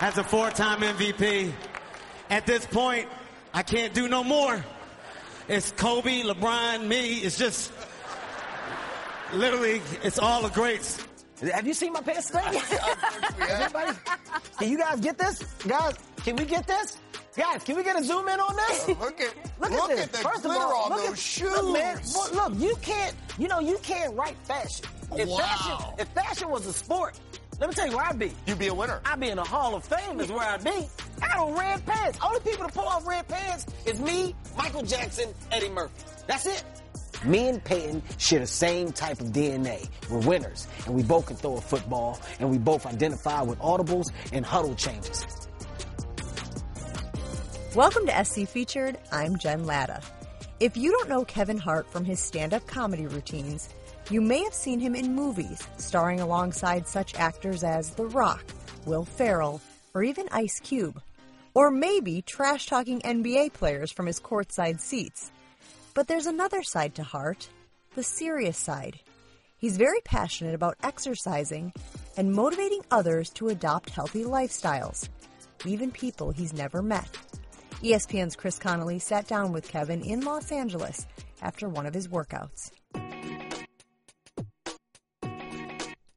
as a four-time MVP. At this point, I can't do no more. It's Kobe, LeBron, me. It's just literally, it's all the greats. Have you seen my pants today? Everybody, can you guys get this? Guys, can we get this? Guys, can we get a zoom in on this? look at look, look at this. at the First of all, on look those at, shoes. Look, man, look, look, you can't, you know, you can't write fashion. If Wow. fashion, if fashion was a sport, let me tell you where I'd be. You'd be a winner. I'd be in the Hall of Fame is where I'd be. I don't red pants. Only people to pull off red pants is me, Michael Jackson, Eddie Murphy. That's it. Me and Peyton share the same type of DNA. We're winners, and we both can throw a football, and we both identify with audibles and huddle changes. Welcome to SC Featured. I'm Jen Lada. If you don't know Kevin Hart from his stand up comedy routines, you may have seen him in movies starring alongside such actors as The Rock, Will Ferrell, or even Ice Cube. Or maybe trash talking NBA players from his courtside seats. But there's another side to Hart, the serious side. He's very passionate about exercising and motivating others to adopt healthy lifestyles, even people he's never met. ESPN's Chris Connelly sat down with Kevin in Los Angeles after one of his workouts.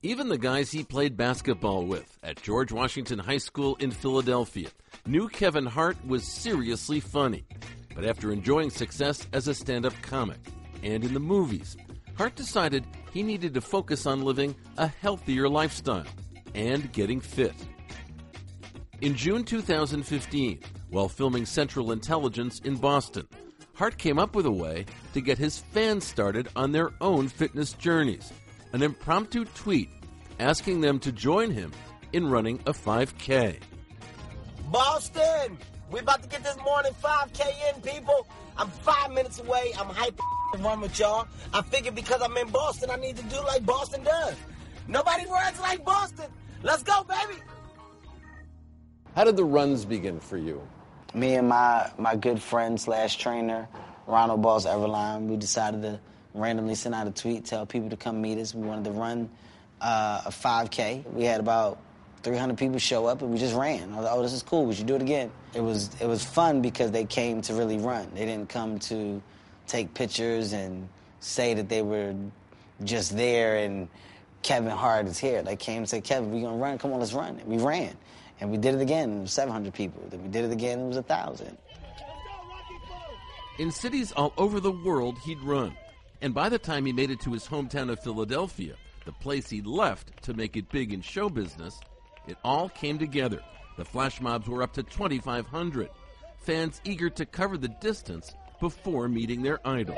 Even the guys he played basketball with at George Washington High School in Philadelphia knew Kevin Hart was seriously funny. But after enjoying success as a stand up comic and in the movies, Hart decided he needed to focus on living a healthier lifestyle and getting fit. In June 2015, while filming Central Intelligence in Boston, Hart came up with a way to get his fans started on their own fitness journeys an impromptu tweet asking them to join him in running a 5K. Boston, we about to get this morning 5K in, people. I'm five minutes away. I'm hyped to run with y'all. I figured because I'm in Boston, I need to do like Boston does. Nobody runs like Boston. Let's go, baby. How did the runs begin for you? Me and my, my good friend slash trainer, Ronald Boss Everline, we decided to randomly sent out a tweet, tell people to come meet us. We wanted to run uh, a 5K. We had about 300 people show up, and we just ran. I was like, oh, this is cool. We should do it again. It was it was fun because they came to really run. They didn't come to take pictures and say that they were just there and Kevin Hart is here. They came and said, Kevin, we're gonna run. Come on, let's run. And we ran, and we did it again. It was 700 people. Then we did it again. It was a thousand. In cities all over the world, he'd run. And by the time he made it to his hometown of Philadelphia, the place he left to make it big in show business, it all came together. The flash mobs were up to 2,500. Fans eager to cover the distance before meeting their idol.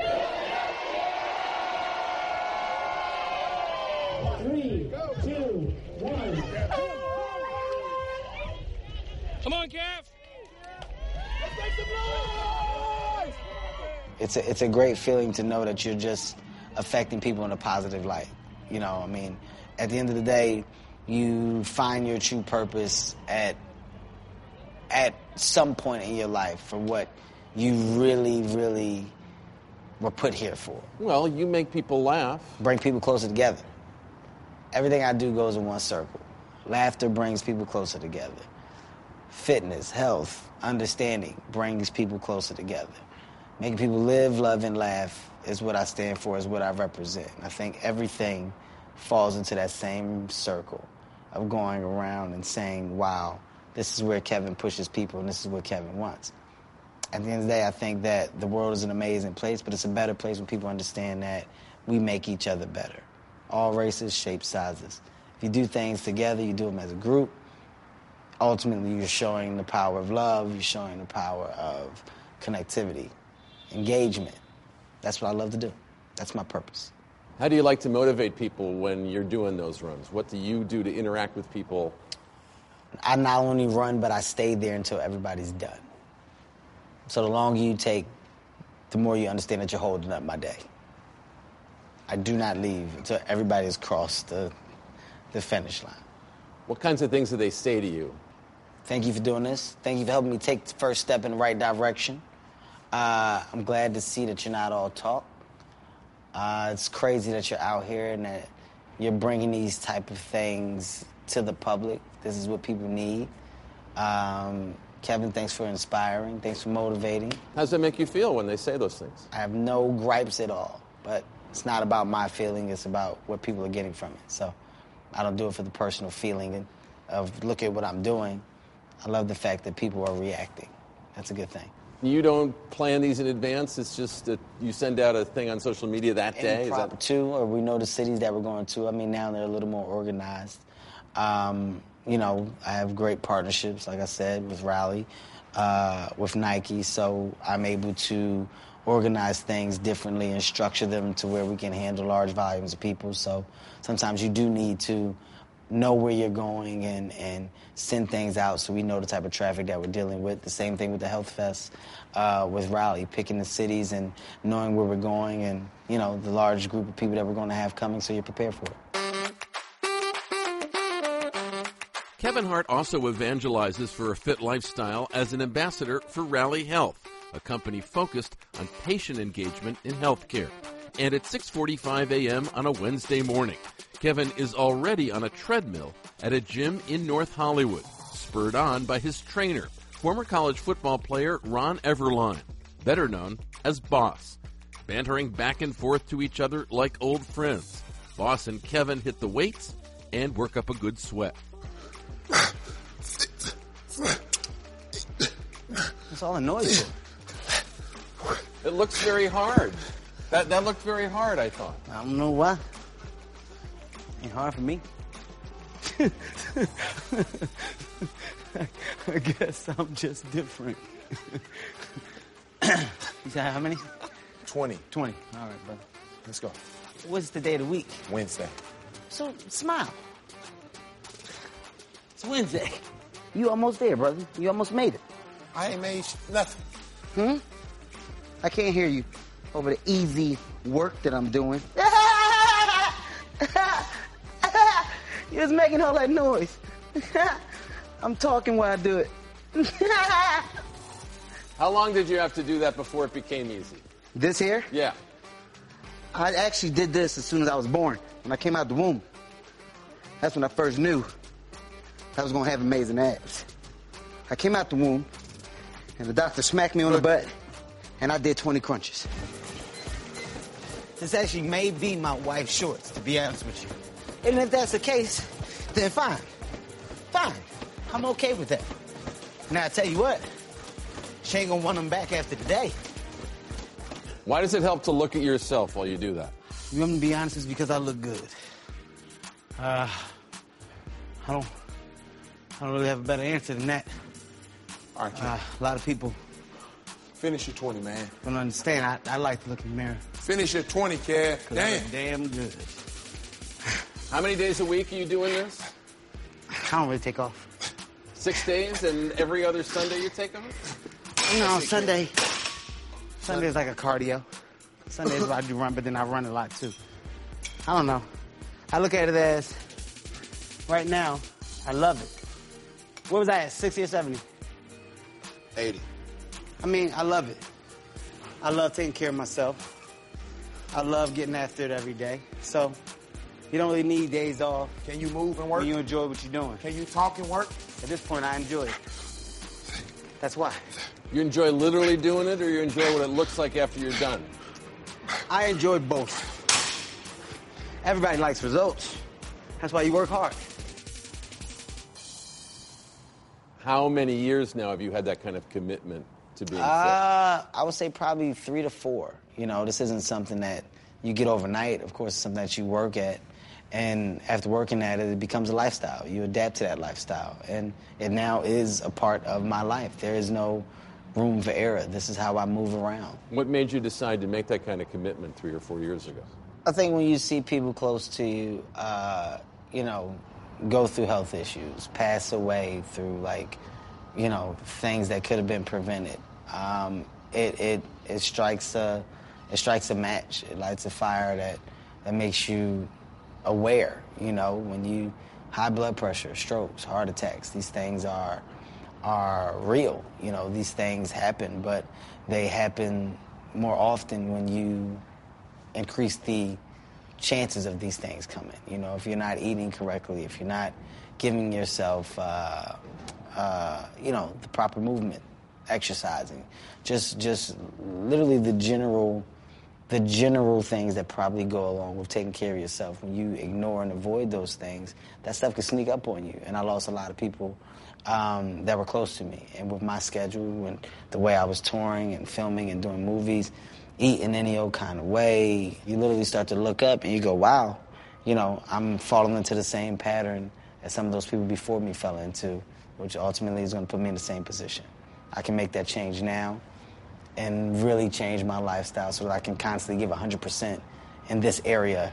It's a, it's a great feeling to know that you're just affecting people in a positive light. You know, I mean, at the end of the day, you find your true purpose at at some point in your life for what you really, really were put here for. Well, you make people laugh. Bring people closer together. Everything I do goes in one circle. Laughter brings people closer together. Fitness, health, understanding brings people closer together. Making people live, love, and laugh is what I stand for, is what I represent. I think everything falls into that same circle of going around and saying, wow, this is where Kevin pushes people and this is what Kevin wants. At the end of the day, I think that the world is an amazing place, but it's a better place when people understand that we make each other better. All races, shapes, sizes. If you do things together, you do them as a group, ultimately you're showing the power of love, you're showing the power of connectivity, engagement. That's what I love to do. That's my purpose. How do you like to motivate people when you're doing those runs? What do you do to interact with people? I not only run, but I stay there until everybody's done. So the longer you take, the more you understand that you're holding up my day. I do not leave until everybody has crossed the, the finish line. What kinds of things do they say to you? Thank you for doing this. Thank you for helping me take the first step in the right direction. Uh, I'm glad to see that you're not all talk. Uh, it's crazy that you're out here and that you're bringing these type of things to the public. This is what people need. Um, Kevin, thanks for inspiring. Thanks for motivating. How does that make you feel when they say those things? I have no gripes at all, but it's not about my feeling. It's about what people are getting from it. So I don't do it for the personal feeling of look at what I'm doing. I love the fact that people are reacting. That's a good thing. You don't plan these in advance. It's just that you send out a thing on social media that day. Is that or we know the cities that we're going to. I mean, now they're a little more organized. Um, you know, I have great partnerships, like I said, with Rally, uh, with Nike, so I'm able to organize things differently and structure them to where we can handle large volumes of people. So sometimes you do need to know where you're going and, and send things out so we know the type of traffic that we're dealing with. The same thing with the Health Fest uh, with Rally, picking the cities and knowing where we're going and, you know, the large group of people that we're going to have coming so you're prepared for it. Kevin Hart also evangelizes for a fit lifestyle as an ambassador for Rally Health, a company focused on patient engagement in healthcare. And at 6:45 a.m. on a Wednesday morning, Kevin is already on a treadmill at a gym in North Hollywood, spurred on by his trainer, former college football player Ron Everline, better known as Boss. Bantering back and forth to each other like old friends, Boss and Kevin hit the weights and work up a good sweat. That's all the noise. It looks very hard. That that looked very hard. I thought. I don't know why. Hard for me. I guess I'm just different. you said how many? 20. 20. All right, brother. Let's go. What's the day of the week? Wednesday. So smile. It's Wednesday. You almost there, brother. You almost made it. I ain't made nothing. Hmm? I can't hear you over the easy work that I'm doing. you was making all that noise. I'm talking while I do it. How long did you have to do that before it became easy? this here, Yeah. I actually did this as soon as I was born. When I came out the womb. That's when I first knew I was gonna have amazing abs. I came out the womb, and the doctor smacked me on the butt, and I did 20 crunches. This actually may be my wife's shorts, to be honest with you. And if that's the case, then fine. Fine. I'm okay with that. Now, I tell you what, she ain't gonna want them back after today. Why does it help to look at yourself while you do that? You want me to be honest? It's because I look good. Uh, I don't. I don't really have a better answer than that. All right, kid. Uh, a lot of people Finish your 20, man. don't understand. I, I like to look in the mirror. Finish your 20, kid. 'cause I Damn. look damn good. How many days a week are you doing this? I don't really take off. Six days, and every other Sunday you take off. No, Sunday. Sunday is like a cardio. Sunday is where I do run, but then I run a lot too. I don't know. I look at it as right now. I love it. What was I at? 60 or 70? 80. I mean, I love it. I love taking care of myself. I love getting after it every day. So, you don't really need days off Can you move and work? when you enjoy what you're doing. Can you talk and work? At this point, I enjoy it. That's why. You enjoy literally doing it, or you enjoy what it looks like after you're done? I enjoy both. Everybody likes results. That's why you work hard. How many years now have you had that kind of commitment to being Uh, I would say probably three to four. You know, this isn't something that you get overnight. Of course, it's something that you work at. And after working at it, it becomes a lifestyle. You adapt to that lifestyle. And it now is a part of my life. There is no room for error. This is how I move around. What made you decide to make that kind of commitment three or four years ago? I think when you see people close to you, uh, you know, go through health issues, pass away through like, you know, things that could have been prevented, um, it, it it strikes a it strikes a match. It lights a fire that that makes you aware. You know, when you high blood pressure, strokes, heart attacks, these things are are real. You know, these things happen, but they happen more often when you increase the chances of these things coming. You know, if you're not eating correctly, if you're not giving yourself uh, uh, you know, the proper movement, exercising, just just literally the general the general things that probably go along with taking care of yourself. When you ignore and avoid those things, that stuff can sneak up on you. And I lost a lot of people um, that were close to me. And with my schedule and the way I was touring and filming and doing movies, eating any old kind of way, you literally start to look up and you go, wow, you know, I'm falling into the same pattern as some of those people before me fell into, which ultimately is going to put me in the same position. I can make that change now and really change my lifestyle so that I can constantly give 100% in this area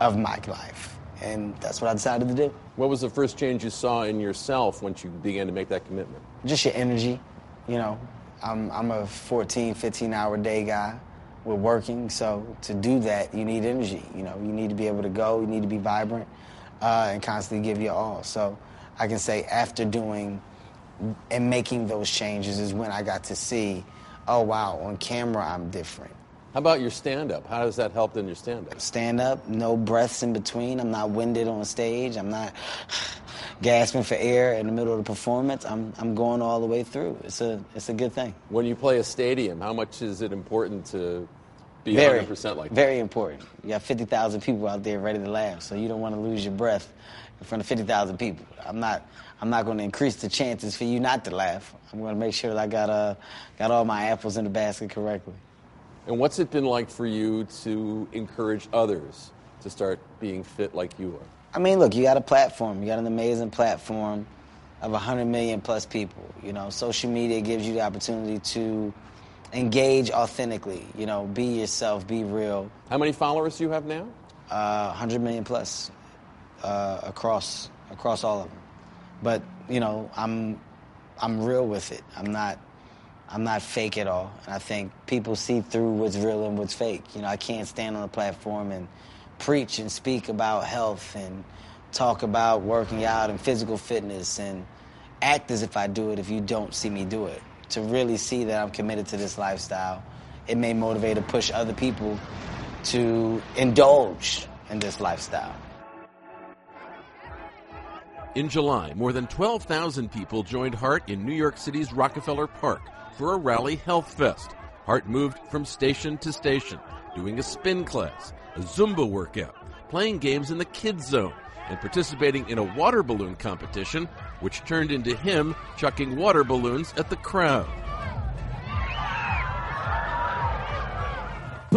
of my life. And that's what I decided to do. What was the first change you saw in yourself once you began to make that commitment? Just your energy, you know. I'm, I'm a 14, 15 hour day guy. We're working, so to do that, you need energy. You know, you need to be able to go, you need to be vibrant, uh, and constantly give your all. So I can say after doing and making those changes is when I got to see, oh wow, on camera I'm different. How about your stand up? How does that help in your stand up? Stand up, no breaths in between. I'm not winded on stage. I'm not gasping for air in the middle of the performance. I'm, I'm going all the way through. It's a, it's a good thing. When you play a stadium, how much is it important to be Very, 100% like that? very important. You got 50,000 people out there ready to laugh, so you don't want to lose your breath in front of 50,000 people. I'm not, I'm not going to increase the chances for you not to laugh. I'm going to make sure that I got, uh, got all my apples in the basket correctly. And what's it been like for you to encourage others to start being fit like you are? I mean, look, you got a platform. You got an amazing platform of 100 million plus people. You know, social media gives you the opportunity to engage authentically. You know, be yourself, be real. How many followers do you have now? Uh, 100 million plus uh, across across all of them. But you know, I'm I'm real with it. I'm not I'm not fake at all. And I think people see through what's real and what's fake. You know, I can't stand on a platform and preach and speak about health and talk about working out and physical fitness and act as if I do it if you don't see me do it. To really see that I'm committed to this lifestyle, it may motivate or push other people to indulge in this lifestyle. In July, more than 12,000 people joined Hart in New York City's Rockefeller Park for a rally health fest. Hart moved from station to station, doing a spin class, a Zumba workout, playing games in the kids zone, and participating in a water balloon competition, which turned into him chucking water balloons at the crowd.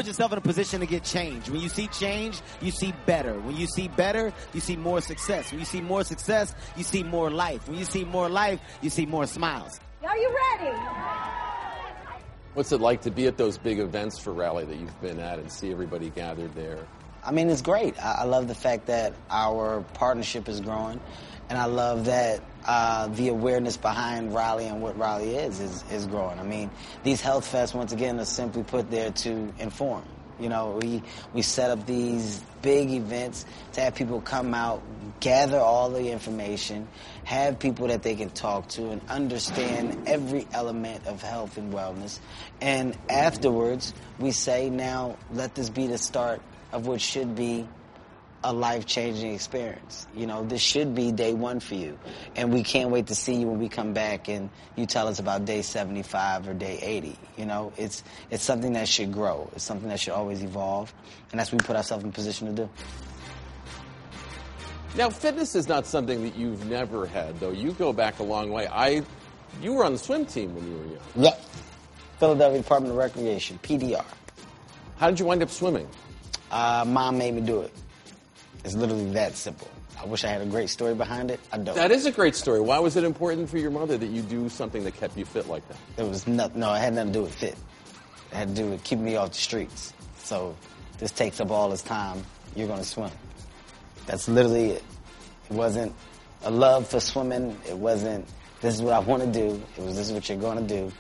Put yourself in a position to get change. When you see change, you see better. When you see better, you see more success. When you see more success, you see more life. When you see more life, you see more smiles. Are you ready? What's it like to be at those big events for Rally that you've been at and see everybody gathered there? I mean, it's great. I, I love the fact that our partnership is growing, and I love that uh, the awareness behind Rally and what Rally is, is is growing. I mean, these health fests, once again, are simply put there to inform. You know, we we set up these big events to have people come out, gather all the information, have people that they can talk to, and understand every element of health and wellness. And afterwards, we say, now let this be the start of what should be a life changing experience. You know, this should be day one for you. And we can't wait to see you when we come back and you tell us about day 75 or day 80. You know, it's, it's something that should grow. It's something that should always evolve. And that's what we put ourselves in a position to do. Now, fitness is not something that you've never had, though. You go back a long way. I, you were on the swim team when you were young. Yep. Philadelphia Department of Recreation, PDR. How did you wind up swimming? Uh, mom made me do it. It's literally that simple. I wish I had a great story behind it. I don't. That is a great story. Why was it important for your mother that you do something that kept you fit like that? It was nothing. no, it had nothing to do with fit. It had to do with keeping me off the streets. So this takes up all this time. You're going to swim. That's literally it. It wasn't a love for swimming. It wasn't, this is what I want to do. It was, this is what you're going to do.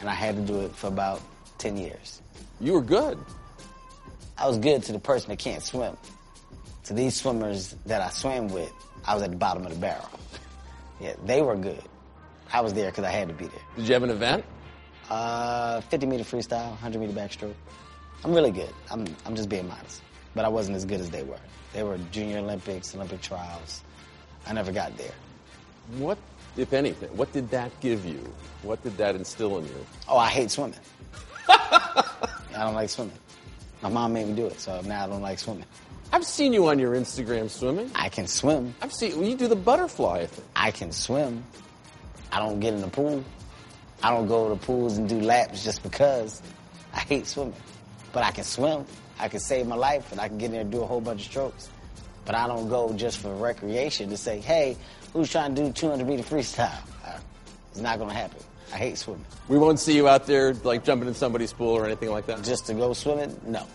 And I had to do it for about 10 years. You were good. I was good to the person that can't swim. To these swimmers that I swam with, I was at the bottom of the barrel. Yeah, they were good. I was there because I had to be there. Did you have an event? Uh, 50 meter freestyle, 100 meter backstroke. I'm really good. I'm, I'm just being modest. But I wasn't as good as they were. They were junior Olympics, Olympic trials. I never got there. What if anything? What did that give you? What did that instill in you? Oh, I hate swimming. I don't like swimming. My mom made me do it, so now I don't like swimming. I've seen you on your Instagram swimming. I can swim. I've seen well, you do the butterfly. I. I can swim. I don't get in the pool. I don't go to pools and do laps just because I hate swimming. But I can swim. I can save my life and I can get in there and do a whole bunch of strokes. But I don't go just for recreation to say, hey, who's trying to do 200 meter freestyle? Uh, it's not going to happen. I hate swimming. We won't see you out there like jumping in somebody's pool or anything like that. Just to go swimming? No.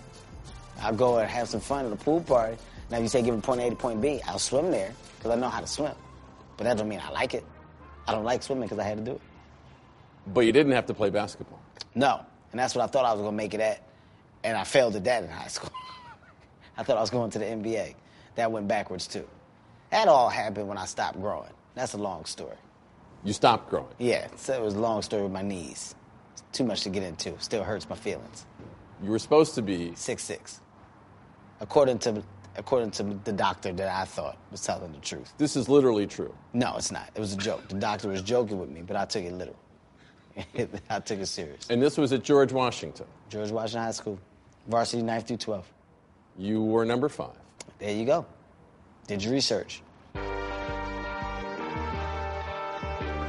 I'll go and have some fun at a pool party. Now, if you say give me point A to point B, I'll swim there because I know how to swim. But that don't mean I like it. I don't like swimming because I had to do it. But you didn't have to play basketball. No. And that's what I thought I was going to make it at. And I failed at that in high school. I thought I was going to the NBA. That went backwards too. That all happened when I stopped growing. That's a long story. You stopped growing. Yeah, so it was a long story with my knees. It's too much to get into. Still hurts my feelings. You were supposed to be. Six six. According to according to the doctor that I thought was telling the truth. This is literally true. No, it's not. It was a joke. The doctor was joking with me, but I took it literal. I took it serious. And this was at George Washington. George Washington High School, varsity 9th through 12. You were number five. There you go. Did your research.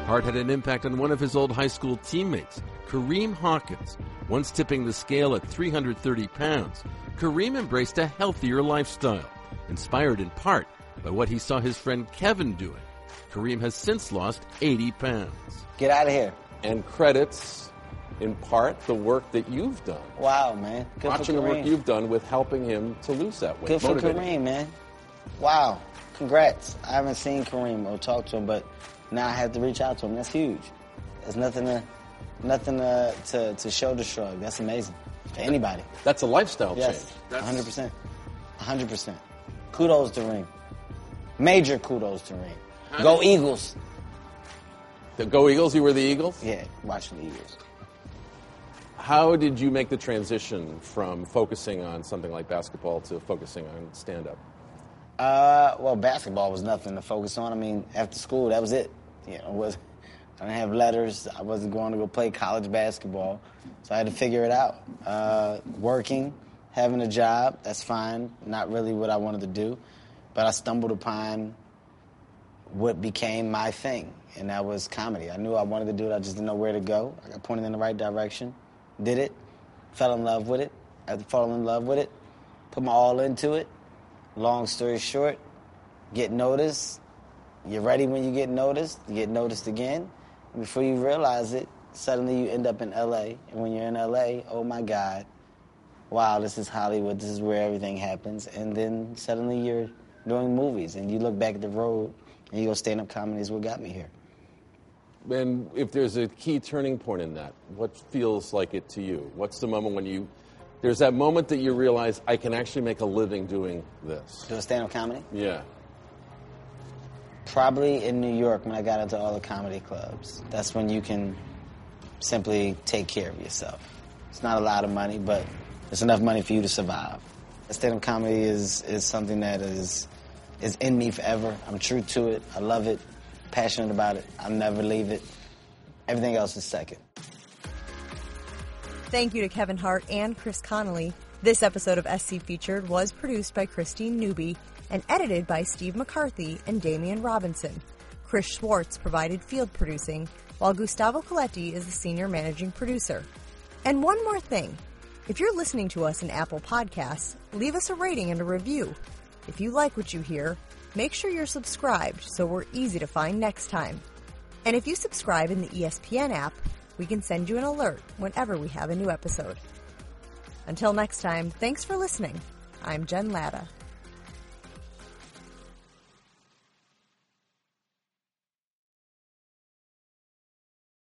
Hart had an impact on one of his old high school teammates, Kareem Hawkins. Once tipping the scale at 330 pounds, Kareem embraced a healthier lifestyle, inspired in part by what he saw his friend Kevin doing. Kareem has since lost 80 pounds. Get out of here. And credits, in part, the work that you've done. Wow, man. Good Watching for the work you've done with helping him to lose that weight. Good for motivating. Kareem, man. Wow. Congrats. I haven't seen Kareem or talked to him, but now I have to reach out to him. That's huge. There's nothing to nothing to, to, to shoulder shrug. That's amazing. to anybody. That's a lifestyle Yes. change. That's- 100%. 100%. Kudos to Ring. Major kudos to Reem. Go Eagles. The Go Eagles, you were the Eagles? Yeah, watching the Eagles. How did you make the transition from focusing on something like basketball to focusing on stand up? Uh, well, basketball was nothing to focus on. I mean, after school, that was it. You know, was I didn't have letters. I wasn't going to go play college basketball, so I had to figure it out. Uh, working, having a job, that's fine. Not really what I wanted to do, but I stumbled upon what became my thing, and that was comedy. I knew I wanted to do it. I just didn't know where to go. I got pointed in the right direction, did it, fell in love with it. After falling in love with it, put my all into it. Long story short, get noticed. You're ready when you get noticed. You get noticed again. Before you realize it, suddenly you end up in LA. And when you're in LA, oh my God, wow, this is Hollywood. This is where everything happens. And then suddenly you're doing movies and you look back at the road and you go, stand up comedy is what got me here. And if there's a key turning point in that, what feels like it to you? What's the moment when you, there's that moment that you realize I can actually make a living doing this? Doing stand up comedy? Yeah. Probably in New York when I got into all the comedy clubs. That's when you can simply take care of yourself. It's not a lot of money, but it's enough money for you to survive. Stand-up comedy is, is something that is, is in me forever. I'm true to it. I love it. Passionate about it. I'll never leave it. Everything else is second. Thank you to Kevin Hart and Chris Connelly. This episode of SC Featured was produced by Christine Newby and edited by Steve McCarthy and Damian Robinson. Chris Schwartz provided field producing, while Gustavo Coletti is the senior managing producer. And one more thing. If you're listening to us in Apple Podcasts, leave us a rating and a review. If you like what you hear, make sure you're subscribed so we're easy to find next time. And if you subscribe in the ESPN app, we can send you an alert whenever we have a new episode. Until next time, thanks for listening. I'm Jen Lada.